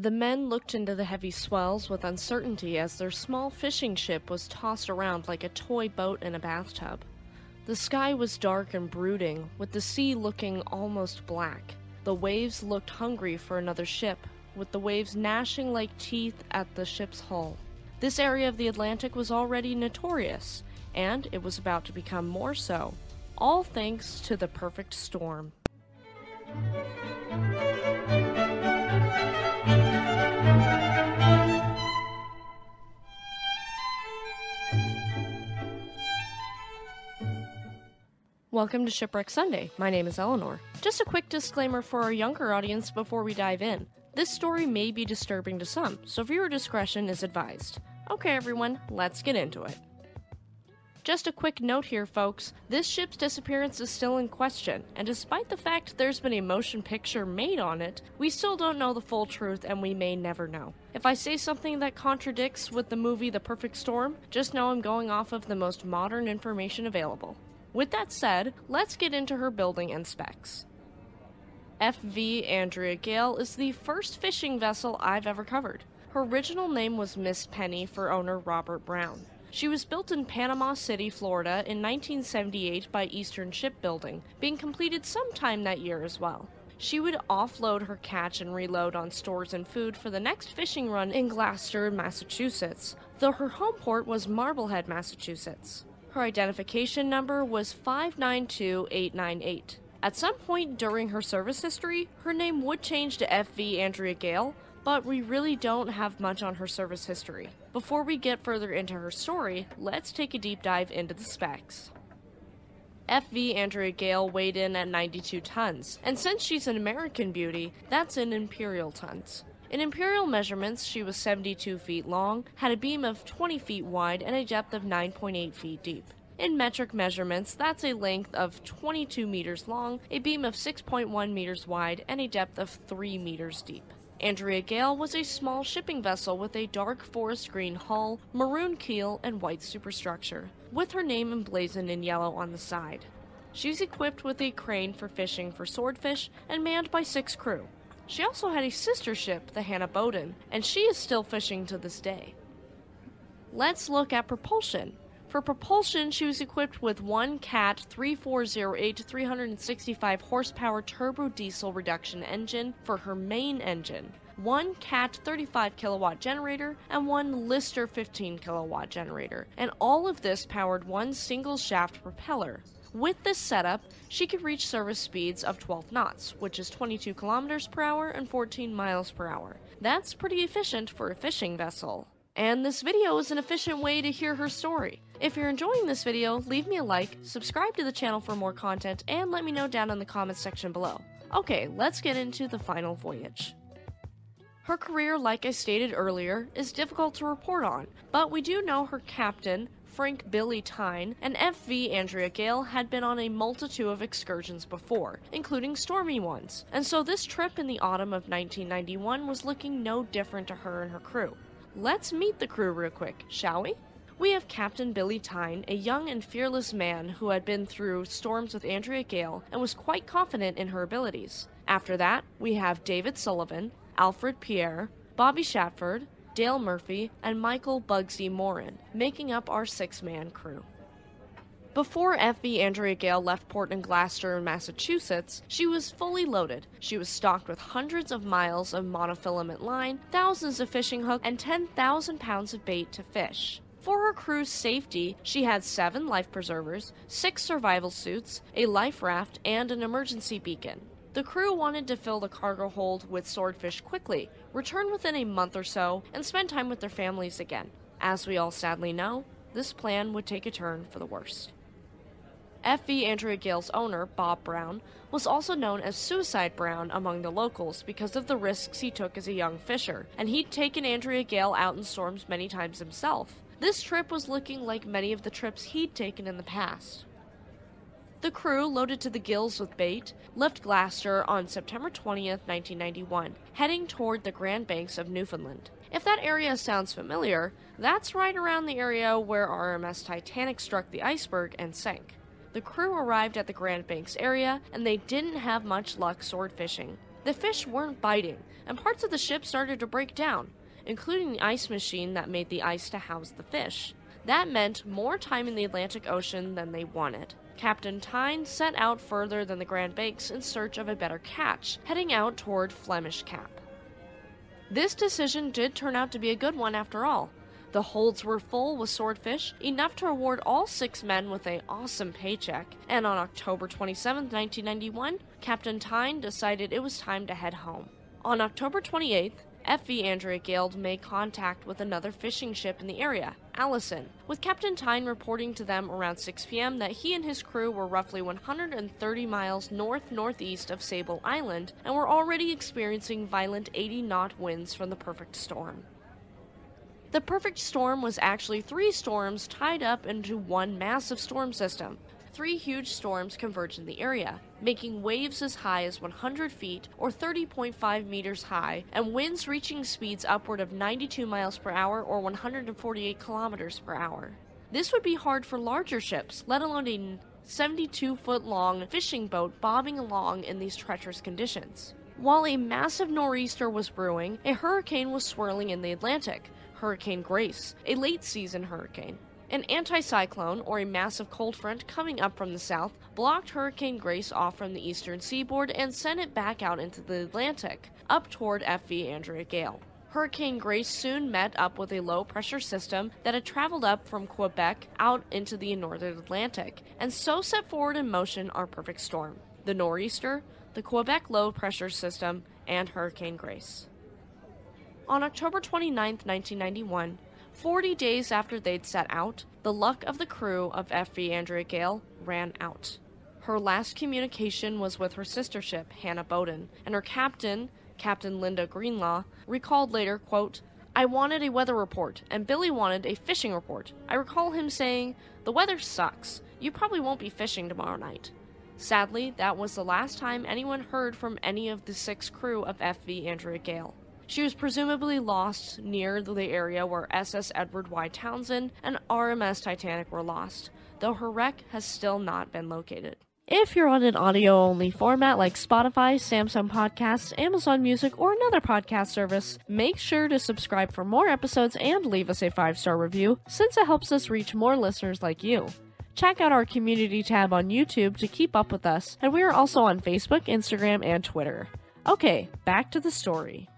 The men looked into the heavy swells with uncertainty as their small fishing ship was tossed around like a toy boat in a bathtub. The sky was dark and brooding, with the sea looking almost black. The waves looked hungry for another ship, with the waves gnashing like teeth at the ship's hull. This area of the Atlantic was already notorious, and it was about to become more so, all thanks to the perfect storm. Welcome to Shipwreck Sunday. My name is Eleanor. Just a quick disclaimer for our younger audience before we dive in. This story may be disturbing to some, so viewer discretion is advised. Okay, everyone, let's get into it. Just a quick note here, folks. This ship's disappearance is still in question, and despite the fact there's been a motion picture made on it, we still don't know the full truth and we may never know. If I say something that contradicts with the movie The Perfect Storm, just know I'm going off of the most modern information available. With that said, let's get into her building and specs. FV Andrea Gail is the first fishing vessel I've ever covered. Her original name was Miss Penny for owner Robert Brown. She was built in Panama City, Florida in 1978 by Eastern Shipbuilding, being completed sometime that year as well. She would offload her catch and reload on stores and food for the next fishing run in Gloucester, Massachusetts, though her home port was Marblehead, Massachusetts. Her identification number was 592898. At some point during her service history, her name would change to FV Andrea Gail, but we really don't have much on her service history. Before we get further into her story, let's take a deep dive into the specs. FV Andrea Gail weighed in at 92 tons, and since she's an American beauty, that's in imperial tons. In imperial measurements, she was 72 feet long, had a beam of 20 feet wide, and a depth of 9.8 feet deep. In metric measurements, that's a length of 22 meters long, a beam of 6.1 meters wide, and a depth of 3 meters deep. Andrea Gail was a small shipping vessel with a dark forest green hull, maroon keel, and white superstructure, with her name emblazoned in yellow on the side. She's equipped with a crane for fishing for swordfish and manned by six crew. She also had a sister ship, the Hannah Boden, and she is still fishing to this day. Let's look at propulsion. For propulsion, she was equipped with one CAT 3408 365 horsepower turbo diesel reduction engine for her main engine, one CAT 35 kilowatt generator, and one Lister 15 kilowatt generator, and all of this powered one single shaft propeller. With this setup, she could reach service speeds of 12 knots, which is 22 kilometers per hour and 14 miles per hour. That's pretty efficient for a fishing vessel. And this video is an efficient way to hear her story. If you're enjoying this video, leave me a like, subscribe to the channel for more content, and let me know down in the comments section below. Okay, let's get into the final voyage. Her career, like I stated earlier, is difficult to report on, but we do know her captain, Frank Billy Tyne, and FV Andrea Gail had been on a multitude of excursions before, including stormy ones, and so this trip in the autumn of 1991 was looking no different to her and her crew. Let's meet the crew real quick, shall we? We have Captain Billy Tyne, a young and fearless man who had been through storms with Andrea Gail and was quite confident in her abilities. After that, we have David Sullivan, Alfred Pierre, Bobby Shatford, Dale Murphy, and Michael Bugsy Moran, making up our six man crew. Before FV Andrea Gail left port in Gloucester, Massachusetts, she was fully loaded. She was stocked with hundreds of miles of monofilament line, thousands of fishing hooks, and 10,000 pounds of bait to fish. For her crew's safety, she had seven life preservers, six survival suits, a life raft, and an emergency beacon. The crew wanted to fill the cargo hold with swordfish quickly, return within a month or so, and spend time with their families again. As we all sadly know, this plan would take a turn for the worst. FV Andrea Gail's owner, Bob Brown, was also known as Suicide Brown among the locals because of the risks he took as a young fisher, and he'd taken Andrea Gail out in storms many times himself. This trip was looking like many of the trips he'd taken in the past. The crew, loaded to the gills with bait, left Gloucester on September 20th, 1991, heading toward the Grand Banks of Newfoundland. If that area sounds familiar, that's right around the area where RMS Titanic struck the iceberg and sank. The crew arrived at the Grand Banks area and they didn't have much luck sword fishing. The fish weren't biting, and parts of the ship started to break down, including the ice machine that made the ice to house the fish. That meant more time in the Atlantic Ocean than they wanted. Captain Tyne set out further than the Grand Banks in search of a better catch, heading out toward Flemish Cap. This decision did turn out to be a good one after all. The holds were full with swordfish, enough to reward all six men with a awesome paycheck, and on October 27, 1991, Captain Tyne decided it was time to head home. On October 28th, FV Andrea Gail made contact with another fishing ship in the area, Allison, with Captain Tyne reporting to them around 6 p.m. that he and his crew were roughly 130 miles north northeast of Sable Island and were already experiencing violent 80 knot winds from the perfect storm. The perfect storm was actually three storms tied up into one massive storm system. Three huge storms converged in the area, making waves as high as 100 feet or 30.5 meters high, and winds reaching speeds upward of 92 miles per hour or 148 kilometers per hour. This would be hard for larger ships, let alone a 72 foot long fishing boat bobbing along in these treacherous conditions. While a massive nor'easter was brewing, a hurricane was swirling in the Atlantic, Hurricane Grace, a late season hurricane. An anticyclone, or a massive cold front coming up from the south, blocked Hurricane Grace off from the eastern seaboard and sent it back out into the Atlantic, up toward FV Andrea Gail. Hurricane Grace soon met up with a low pressure system that had traveled up from Quebec out into the northern Atlantic, and so set forward in motion our perfect storm the nor'easter, the Quebec low pressure system, and Hurricane Grace. On October 29, 1991, 40 days after they'd set out, the luck of the crew of FV Andrea Gail ran out. Her last communication was with her sister ship, Hannah Boden, and her captain, Captain Linda Greenlaw, recalled later, quote, I wanted a weather report, and Billy wanted a fishing report. I recall him saying, The weather sucks. You probably won't be fishing tomorrow night. Sadly, that was the last time anyone heard from any of the six crew of FV Andrea Gail. She was presumably lost near the area where SS Edward Y. Townsend and RMS Titanic were lost, though her wreck has still not been located. If you're on an audio only format like Spotify, Samsung Podcasts, Amazon Music, or another podcast service, make sure to subscribe for more episodes and leave us a five star review since it helps us reach more listeners like you. Check out our community tab on YouTube to keep up with us, and we are also on Facebook, Instagram, and Twitter. Okay, back to the story.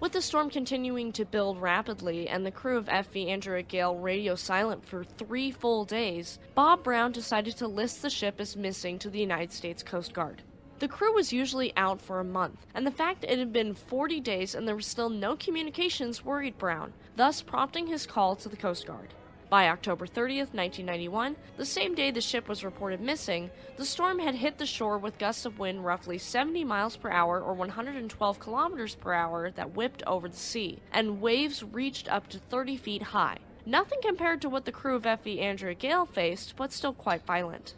With the storm continuing to build rapidly and the crew of FV Andrea Gail radio silent for three full days, Bob Brown decided to list the ship as missing to the United States Coast Guard. The crew was usually out for a month, and the fact it had been 40 days and there was still no communications worried Brown, thus prompting his call to the Coast Guard. By October 30th, 1991, the same day the ship was reported missing, the storm had hit the shore with gusts of wind roughly 70 miles per hour or 112 kilometers per hour that whipped over the sea, and waves reached up to 30 feet high. Nothing compared to what the crew of FV Andrea Gail faced, but still quite violent.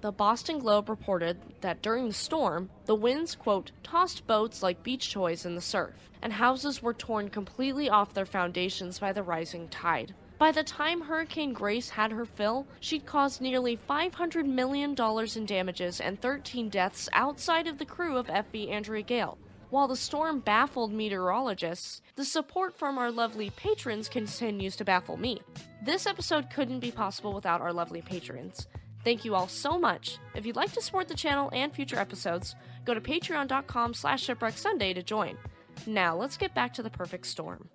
The Boston Globe reported that during the storm, the winds, quote, tossed boats like beach toys in the surf, and houses were torn completely off their foundations by the rising tide. By the time Hurricane Grace had her fill, she'd caused nearly $500 million in damages and 13 deaths outside of the crew of FV Andrea Gail. While the storm baffled meteorologists, the support from our lovely patrons continues to baffle me. This episode couldn't be possible without our lovely patrons. Thank you all so much. If you'd like to support the channel and future episodes, go to patreon.com slash shipwrecksunday to join. Now let's get back to the perfect storm.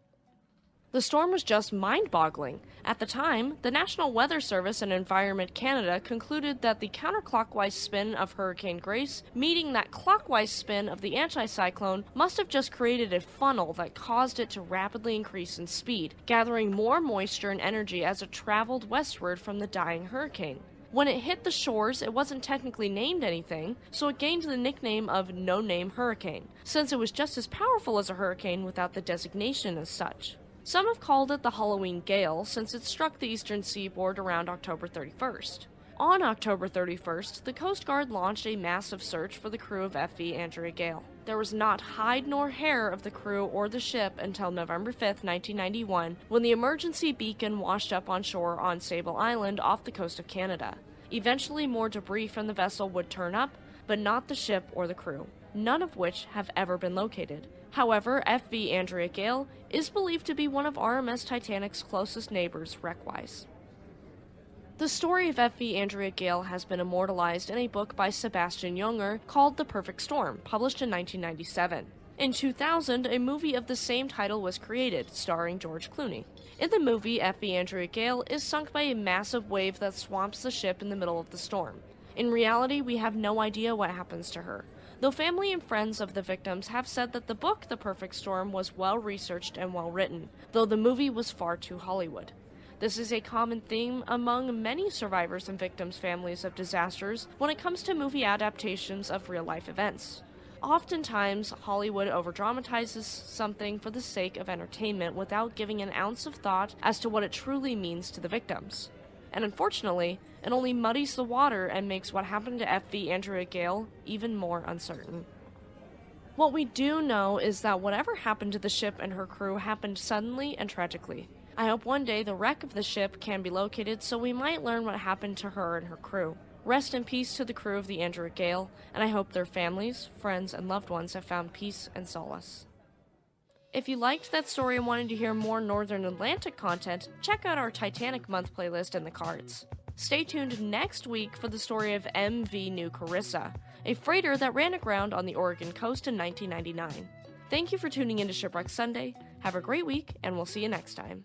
The storm was just mind boggling. At the time, the National Weather Service and Environment Canada concluded that the counterclockwise spin of Hurricane Grace, meeting that clockwise spin of the anticyclone, must have just created a funnel that caused it to rapidly increase in speed, gathering more moisture and energy as it traveled westward from the dying hurricane. When it hit the shores, it wasn't technically named anything, so it gained the nickname of No Name Hurricane, since it was just as powerful as a hurricane without the designation as such. Some have called it the Halloween Gale since it struck the eastern seaboard around October 31st. On October 31st, the Coast Guard launched a massive search for the crew of FV Andrea Gail. There was not hide nor hair of the crew or the ship until November 5, 1991, when the emergency beacon washed up on shore on Sable Island off the coast of Canada. Eventually, more debris from the vessel would turn up, but not the ship or the crew. None of which have ever been located. However, FV Andrea Gail is believed to be one of RMS Titanic's closest neighbors wreck-wise. The story of FV Andrea Gail has been immortalized in a book by Sebastian Junger called The Perfect Storm, published in 1997. In 2000, a movie of the same title was created, starring George Clooney. In the movie, FV Andrea Gail is sunk by a massive wave that swamps the ship in the middle of the storm. In reality, we have no idea what happens to her. Though family and friends of the victims have said that the book, The Perfect Storm, was well researched and well written, though the movie was far too Hollywood. This is a common theme among many survivors and victims' families of disasters when it comes to movie adaptations of real life events. Oftentimes, Hollywood overdramatizes something for the sake of entertainment without giving an ounce of thought as to what it truly means to the victims. And unfortunately, it only muddies the water and makes what happened to FV Andrea Gail even more uncertain. What we do know is that whatever happened to the ship and her crew happened suddenly and tragically. I hope one day the wreck of the ship can be located so we might learn what happened to her and her crew. Rest in peace to the crew of the Andrea Gail, and I hope their families, friends, and loved ones have found peace and solace. If you liked that story and wanted to hear more Northern Atlantic content, check out our Titanic Month playlist in the cards. Stay tuned next week for the story of MV New Carissa, a freighter that ran aground on the Oregon coast in 1999. Thank you for tuning in to Shipwreck Sunday. Have a great week, and we'll see you next time.